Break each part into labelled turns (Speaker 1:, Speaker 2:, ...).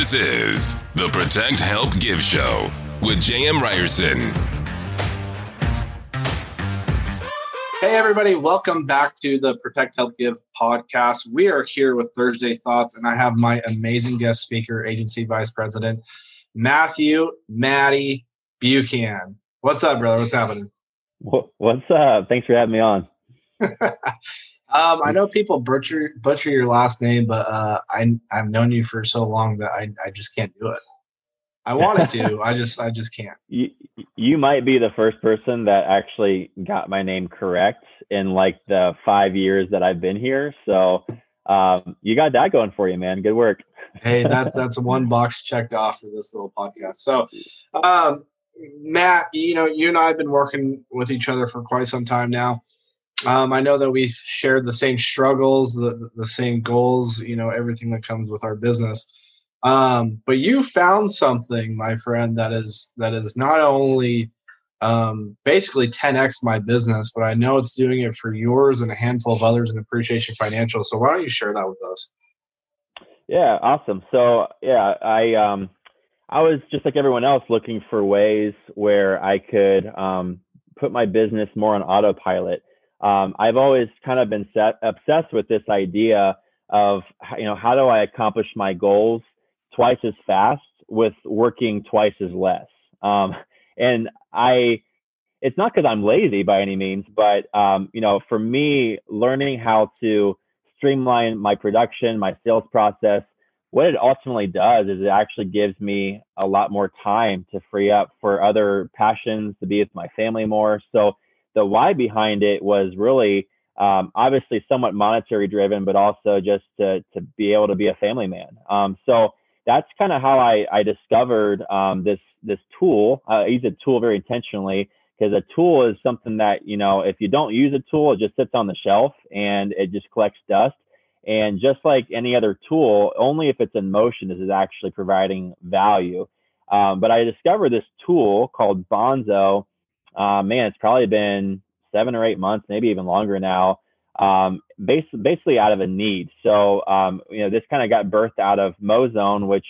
Speaker 1: This is the Protect Help Give Show with JM Ryerson.
Speaker 2: Hey, everybody, welcome back to the Protect Help Give podcast. We are here with Thursday Thoughts, and I have my amazing guest speaker, Agency Vice President Matthew Matty Buchan. What's up, brother? What's happening?
Speaker 3: What's up? Thanks for having me on.
Speaker 2: Um, I know people butcher butcher your last name, but uh, I I've known you for so long that I I just can't do it. I wanted to, I just I just can't.
Speaker 3: You you might be the first person that actually got my name correct in like the five years that I've been here. So um, you got that going for you, man. Good work.
Speaker 2: hey, that that's one box checked off for this little podcast. So, um, Matt, you know, you and I have been working with each other for quite some time now. Um, I know that we've shared the same struggles, the, the same goals, you know, everything that comes with our business. Um, but you found something, my friend, that is that is not only um, basically 10x my business, but I know it's doing it for yours and a handful of others in Appreciation Financial. So why don't you share that with us?
Speaker 3: Yeah, awesome. So yeah, I um, I was just like everyone else looking for ways where I could um, put my business more on autopilot um, I've always kind of been set, obsessed with this idea of you know how do I accomplish my goals twice as fast with working twice as less. Um, and I, it's not because I'm lazy by any means, but um, you know, for me, learning how to streamline my production, my sales process, what it ultimately does is it actually gives me a lot more time to free up for other passions, to be with my family more. So the why behind it was really um, obviously somewhat monetary driven, but also just to, to be able to be a family man. Um, so that's kind of how I, I discovered um, this this tool. Uh, I use a tool very intentionally because a tool is something that you know if you don't use a tool, it just sits on the shelf and it just collects dust. And just like any other tool, only if it's in motion is it actually providing value. Um, but I discovered this tool called Bonzo uh, man, it's probably been seven or eight months, maybe even longer now. Um, basically, basically out of a need. So, um, you know, this kind of got birthed out of Mozone, which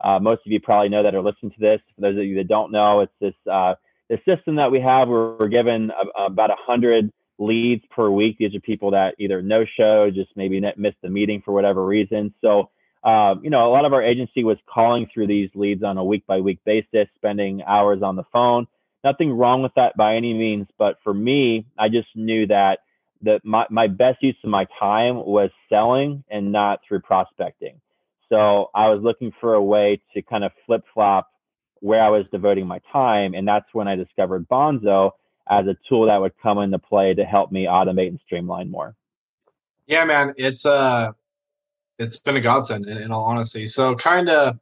Speaker 3: uh, most of you probably know that are listening to this. For those of you that don't know, it's this uh, the system that we have. Where we're given a, about a hundred leads per week. These are people that either no show, just maybe missed the meeting for whatever reason. So, uh, you know, a lot of our agency was calling through these leads on a week by week basis, spending hours on the phone nothing wrong with that by any means. But for me, I just knew that that my, my best use of my time was selling and not through prospecting. So I was looking for a way to kind of flip flop where I was devoting my time. And that's when I discovered Bonzo as a tool that would come into play to help me automate and streamline more.
Speaker 2: Yeah, man, it's uh it's been a godsend in, in all honesty. So kind of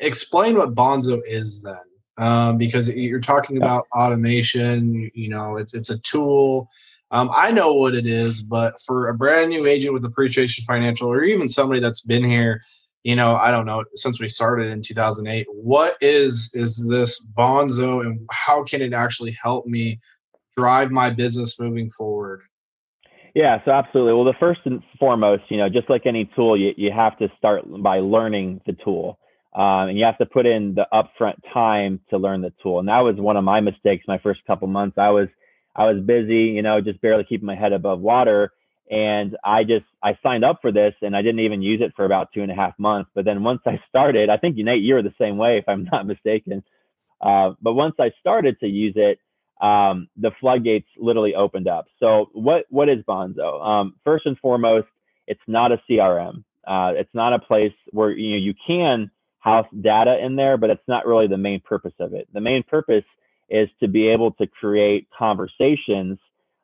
Speaker 2: explain what Bonzo is then um, because you're talking about automation. You know, it's it's a tool. Um, I know what it is, but for a brand new agent with Appreciation Financial, or even somebody that's been here, you know, I don't know since we started in 2008. What is is this Bonzo, and how can it actually help me drive my business moving forward?
Speaker 3: Yeah, so absolutely. Well, the first and foremost, you know, just like any tool, you, you have to start by learning the tool. Um, and you have to put in the upfront time to learn the tool. And that was one of my mistakes. My first couple months, I was I was busy, you know, just barely keeping my head above water. And I just I signed up for this, and I didn't even use it for about two and a half months. But then once I started, I think Nate, you were the same way, if I'm not mistaken. Uh, but once I started to use it, um, the floodgates literally opened up. So what what is Bonzo? Um, first and foremost, it's not a CRM. Uh, it's not a place where you know you can house data in there, but it's not really the main purpose of it. The main purpose is to be able to create conversations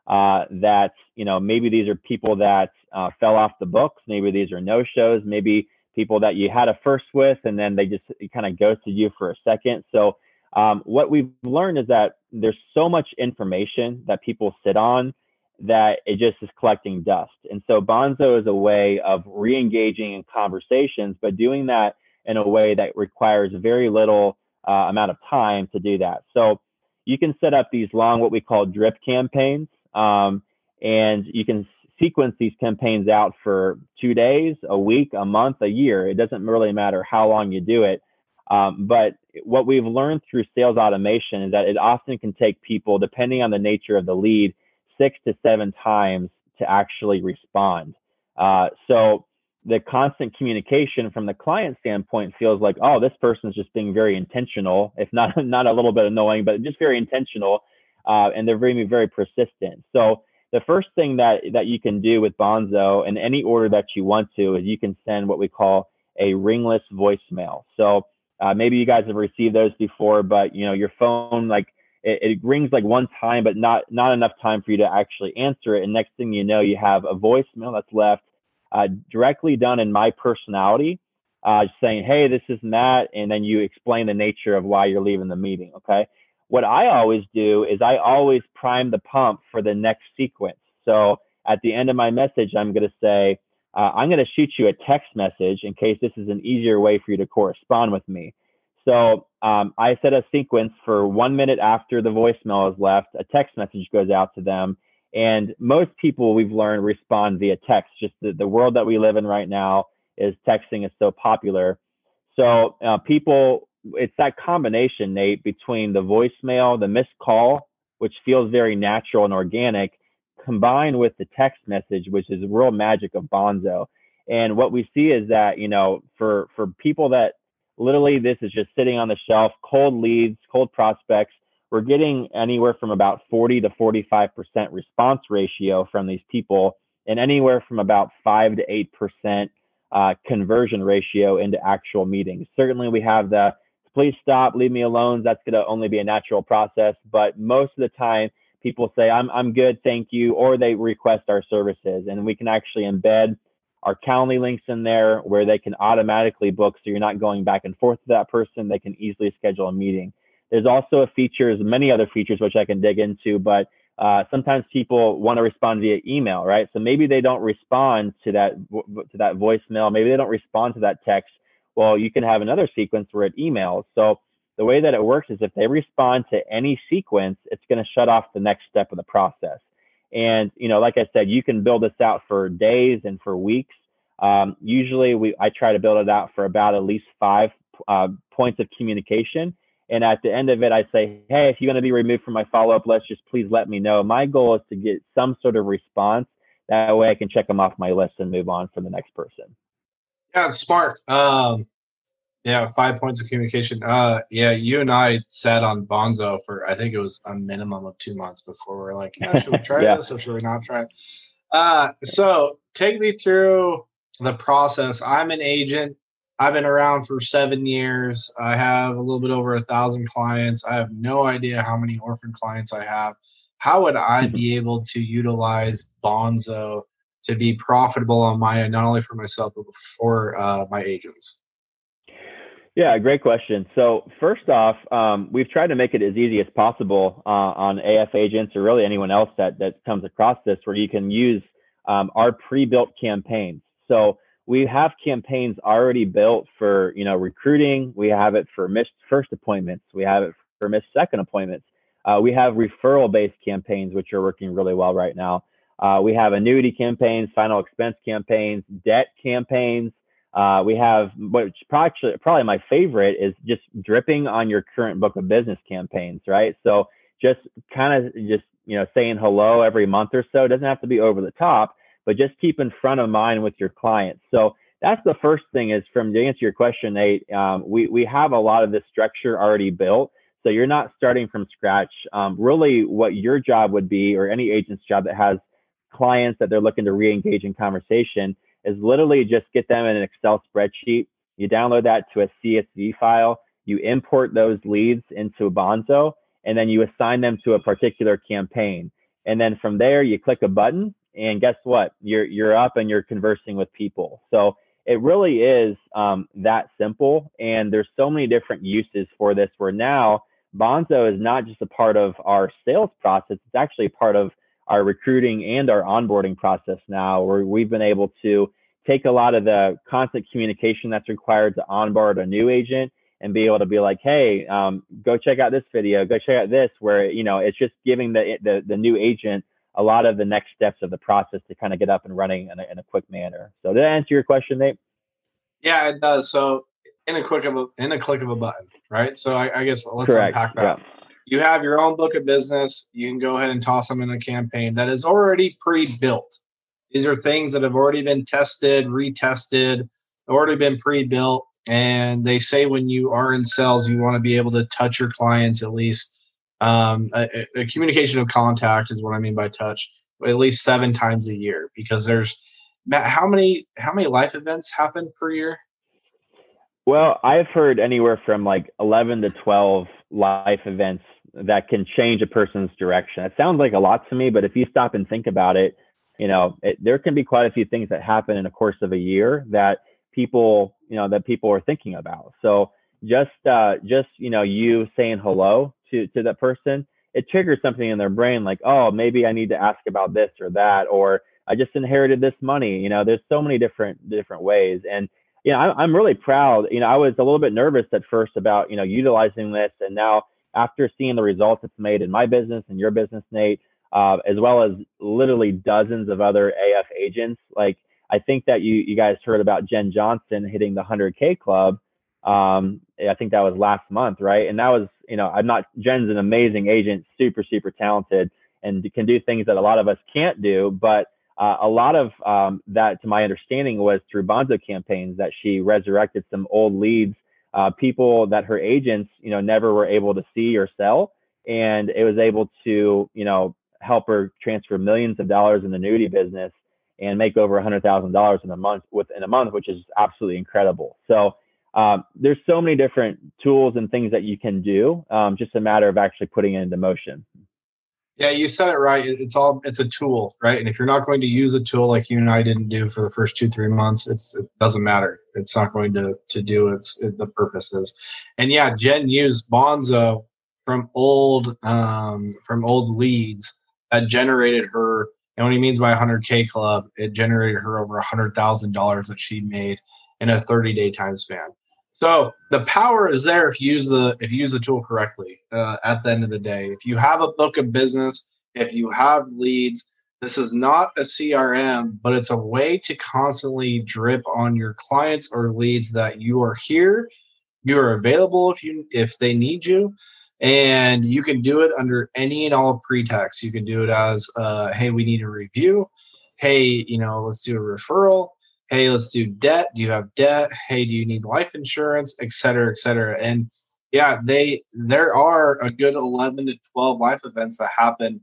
Speaker 3: uh, that, you know, maybe these are people that uh, fell off the books, maybe these are no shows, maybe people that you had a first with and then they just kind of ghosted you for a second. So, um, what we've learned is that there's so much information that people sit on that it just is collecting dust. And so Bonzo is a way of re-engaging in conversations, but doing that in a way that requires very little uh, amount of time to do that. So you can set up these long, what we call drip campaigns, um, and you can sequence these campaigns out for two days, a week, a month, a year. It doesn't really matter how long you do it. Um, but what we've learned through sales automation is that it often can take people, depending on the nature of the lead, six to seven times to actually respond. Uh, so the constant communication from the client standpoint feels like, oh, this person's just being very intentional, if not not a little bit annoying, but just very intentional, uh, and they're very very persistent. So the first thing that that you can do with Bonzo in any order that you want to is you can send what we call a ringless voicemail. So uh, maybe you guys have received those before, but you know your phone like it, it, rings like one time, but not not enough time for you to actually answer it. And next thing you know, you have a voicemail that's left uh, directly done in my personality, uh, saying, "Hey, this isn't that. and then you explain the nature of why you're leaving the meeting. Okay. What I always do is I always prime the pump for the next sequence. So at the end of my message, I'm going to say, uh, I'm going to shoot you a text message in case this is an easier way for you to correspond with me. So um, I set a sequence for one minute after the voicemail is left, a text message goes out to them. And most people we've learned respond via text. Just the, the world that we live in right now is texting is so popular. So uh, people, it's that combination, Nate, between the voicemail, the missed call, which feels very natural and organic, combined with the text message, which is the real magic of Bonzo. And what we see is that, you know, for for people that literally this is just sitting on the shelf, cold leads, cold prospects, we're getting anywhere from about 40 to 45% response ratio from these people and anywhere from about 5 to 8% uh, conversion ratio into actual meetings. Certainly, we have the please stop, leave me alone. That's going to only be a natural process. But most of the time, people say, I'm, I'm good, thank you, or they request our services. And we can actually embed our Calendly links in there where they can automatically book. So you're not going back and forth to that person. They can easily schedule a meeting. There's also a feature, there's many other features which I can dig into, but uh, sometimes people want to respond via email, right? So maybe they don't respond to that to that voicemail. Maybe they don't respond to that text. Well, you can have another sequence where it emails. So the way that it works is if they respond to any sequence, it's going to shut off the next step of the process. And you know, like I said, you can build this out for days and for weeks. Um, usually, we I try to build it out for about at least five uh, points of communication and at the end of it, I say, hey, if you're going to be removed from my follow up list, just please let me know. My goal is to get some sort of response. That way I can check them off my list and move on for the next person.
Speaker 2: Yeah, smart. Um, yeah, five points of communication. Uh, yeah, you and I sat on Bonzo for I think it was a minimum of two months before we are like, yeah, should we try yeah. this or should we not try it? Uh, so take me through the process. I'm an agent. I've been around for seven years. I have a little bit over a thousand clients. I have no idea how many orphan clients I have. How would I mm-hmm. be able to utilize Bonzo to be profitable on my end, not only for myself but for uh, my agents?
Speaker 3: Yeah, great question. So first off, um, we've tried to make it as easy as possible uh, on AF agents or really anyone else that that comes across this, where you can use um, our pre-built campaigns. So we have campaigns already built for you know recruiting. We have it for missed first appointments. We have it for missed second appointments. Uh, we have referral based campaigns which are working really well right now. Uh, we have annuity campaigns final expense campaigns debt campaigns. Uh, we have which probably probably my favorite is just dripping on your current book of business campaigns right? So just kind of just you know saying hello every month or so it doesn't have to be over the top but just keep in front of mind with your clients. So that's the first thing is from to answer your question, Nate, um, we, we have a lot of this structure already built. So you're not starting from scratch. Um, really what your job would be, or any agent's job that has clients that they're looking to re-engage in conversation is literally just get them in an Excel spreadsheet. You download that to a CSV file. You import those leads into Bonzo, and then you assign them to a particular campaign. And then from there, you click a button and guess what? You're you're up and you're conversing with people. So it really is um, that simple. And there's so many different uses for this where now bonzo is not just a part of our sales process it's actually part of our recruiting and our onboarding process now where we've been able to take a lot of the constant communication that's required to onboard a new agent and be able to be like hey um, go check out this video go check out this where you know it's just giving the, the the new agent a lot of the next steps of the process to kind of get up and running in a, in a quick manner. So did I answer your question, Nate?
Speaker 2: Yeah, it does. So in a quick of a in a click of a button, right? So I, I guess let's
Speaker 3: Correct.
Speaker 2: unpack that.
Speaker 3: Yeah.
Speaker 2: You have your own book of business. You can go ahead and toss them in a campaign that is already pre-built. These are things that have already been tested, retested, already been pre-built. And they say when you are in sales, you want to be able to touch your clients at least. Um, a, a communication of contact is what I mean by touch, at least seven times a year, because there's Matt. How many how many life events happen per year?
Speaker 3: Well, I've heard anywhere from like 11 to 12 life events that can change a person's direction. It sounds like a lot to me, but if you stop and think about it, you know, it, there can be quite a few things that happen in the course of a year that people, you know, that people are thinking about. So just, uh, just, you know, you saying hello to, to that person, it triggers something in their brain like, oh, maybe I need to ask about this or that, or I just inherited this money. You know, there's so many different, different ways. And, you know, I, I'm really proud. You know, I was a little bit nervous at first about, you know, utilizing this. And now after seeing the results it's made in my business and your business, Nate, uh, as well as literally dozens of other AF agents, like I think that you, you guys heard about Jen Johnson hitting the 100K club. Um, I think that was last month, right? And that was, you know, I'm not, Jen's an amazing agent, super, super talented, and can do things that a lot of us can't do. But uh, a lot of um, that, to my understanding, was through Bonzo campaigns that she resurrected some old leads, uh, people that her agents, you know, never were able to see or sell, and it was able to, you know, help her transfer millions of dollars in the annuity business and make over a hundred thousand dollars in a month within a month, which is absolutely incredible. So um, there's so many different tools and things that you can do. Um, just a matter of actually putting it into motion.
Speaker 2: Yeah, you said it right. It's all it's a tool, right? And if you're not going to use a tool like you and I didn't do for the first two three months, it doesn't matter. It's not going to to do its it, the purposes. And yeah, Jen used Bonzo from old um, from old leads that generated her. And what he means by 100K club, it generated her over a hundred thousand dollars that she made in a 30 day time span. So the power is there if you use the if you use the tool correctly. Uh, at the end of the day, if you have a book of business, if you have leads, this is not a CRM, but it's a way to constantly drip on your clients or leads that you are here, you are available if you if they need you, and you can do it under any and all pretext. You can do it as, uh, hey, we need a review. Hey, you know, let's do a referral hey let's do debt. Do you have debt? Hey do you need life insurance? Et cetera et cetera. And yeah they there are a good 11 to 12 life events that happen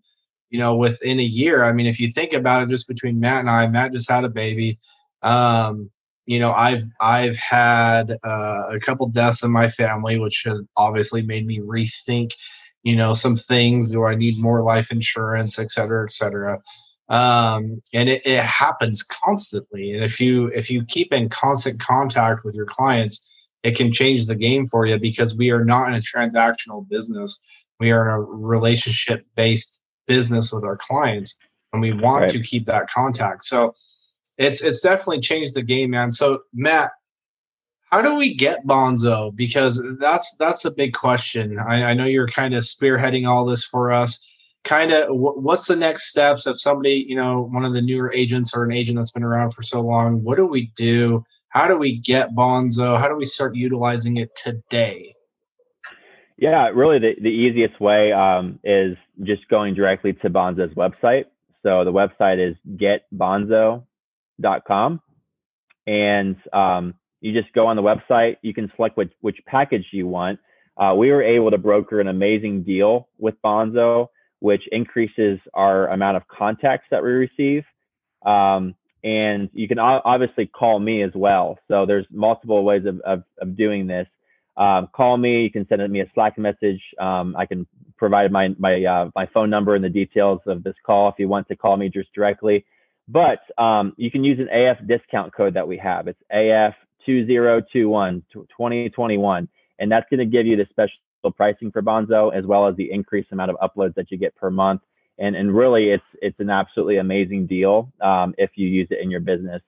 Speaker 2: you know within a year. I mean if you think about it just between matt and i matt just had a baby. Um you know i've i've had uh, a couple deaths in my family which has obviously made me rethink you know some things. Do i need more life insurance? Et cetera et cetera um, and it, it happens constantly. And if you if you keep in constant contact with your clients it can change the game for you because we are not in a transactional business. We are in a relationship based business with our clients and we want
Speaker 3: Right.
Speaker 2: to keep that contact. So it's it's definitely changed the game man. So matt how do we get bonzo? Because that's that's a big question. I, I know you're kind of spearheading all this for us kind of what's the next steps if somebody you know one of the newer agents or an agent that's been around for so long what do we do how do we get bonzo how do we start utilizing it today
Speaker 3: Yeah, really the, the easiest way um, is just going directly to Bonzo's website. So the website is getbonzo.com. And um, you just go on the website. You can select which, which package you want. Uh, we were able to broker an amazing deal with Bonzo, which increases our amount of contacts that we receive. Um, and you can obviously call me as well. So there's multiple ways of, of, of doing this um, call me. You can send me a Slack message. Um, I can provide my my uh, my phone number and the details of this call if you want to call me just directly. But um, you can use an AF discount code that we have. It's AF 2021 2021, and that's going to give you the special pricing for Bonzo as well as the increased amount of uploads that you get per month. And and really, it's it's an absolutely amazing deal um, if you use it in your business.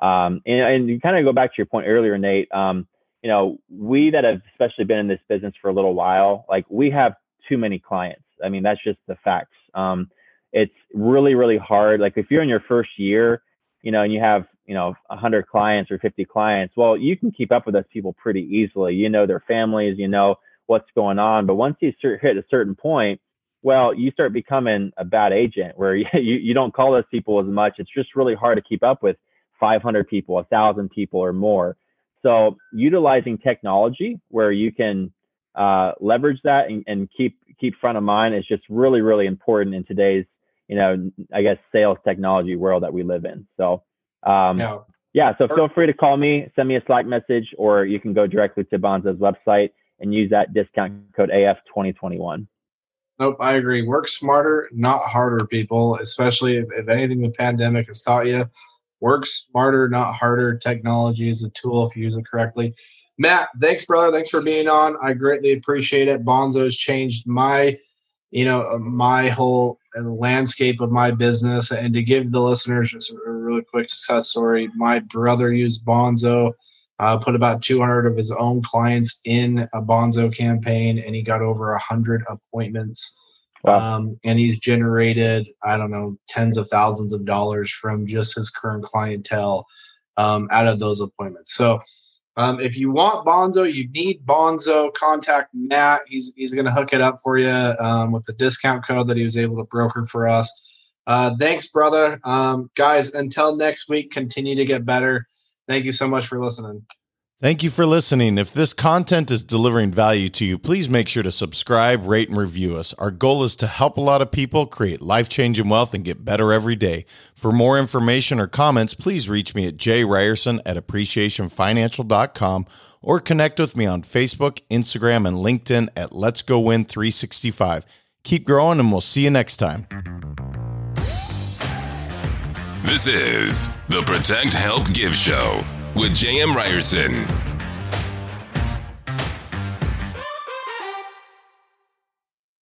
Speaker 3: Um, and, and you kind of go back to your point earlier, Nate. Um, you know, we that have especially been in this business for a little while, like we have too many clients. I mean, that's just the facts. Um, it's really, really hard. Like if you're in your first year, you know, and you have, you know, 100 clients or 50 clients, well, you can keep up with those people pretty easily. You know their families, you know what's going on. But once you hit a certain point, well, you start becoming a bad agent where you, you don't call those people as much. It's just really hard to keep up with 500 people, 1,000 people or more. So utilizing technology where you can uh, leverage that and, and keep keep front of mind is just really really important in today's you know I guess sales technology world that we live in. So um, yeah. yeah, so feel free to call me, send me a Slack message, or you can go directly to Bonzo's website and use that discount code AF2021.
Speaker 2: Nope, I agree. Work smarter, not harder, people. Especially if, if anything the pandemic has taught you, work smarter, not harder. Technology is a tool if you use it correctly. Matt, thanks, brother. Thanks for being on. I greatly appreciate it. Bonzo has changed my, you know, uh, my whole uh, landscape of my business. And to give the listeners just a really quick success story, my brother used Bonzo uh, put about 200 of his own clients in a Bonzo campaign, and he got over 100 appointments. Wow. Um, and he's generated, I don't know, tens of thousands of dollars from just his current clientele um, out of those appointments. So, um, if you want Bonzo, you need Bonzo. Contact Matt. He's he's going to hook it up for you um, with the discount code that he was able to broker for us. Uh, thanks, brother. Um, guys, until next week, continue to get better. Thank you so much for listening.
Speaker 4: Thank you for listening. If this content is delivering value to you, please make sure to subscribe, rate, and review us. Our goal is to help a lot of people create life changing wealth and get better every day. For more information or comments, please reach me at jryerson at appreciationfinancial.com or connect with me on Facebook, Instagram, and LinkedIn at Let's Go Win 365. Keep growing, and we'll see you next time.
Speaker 1: This is the Protect Help Give Show with J.M. Ryerson.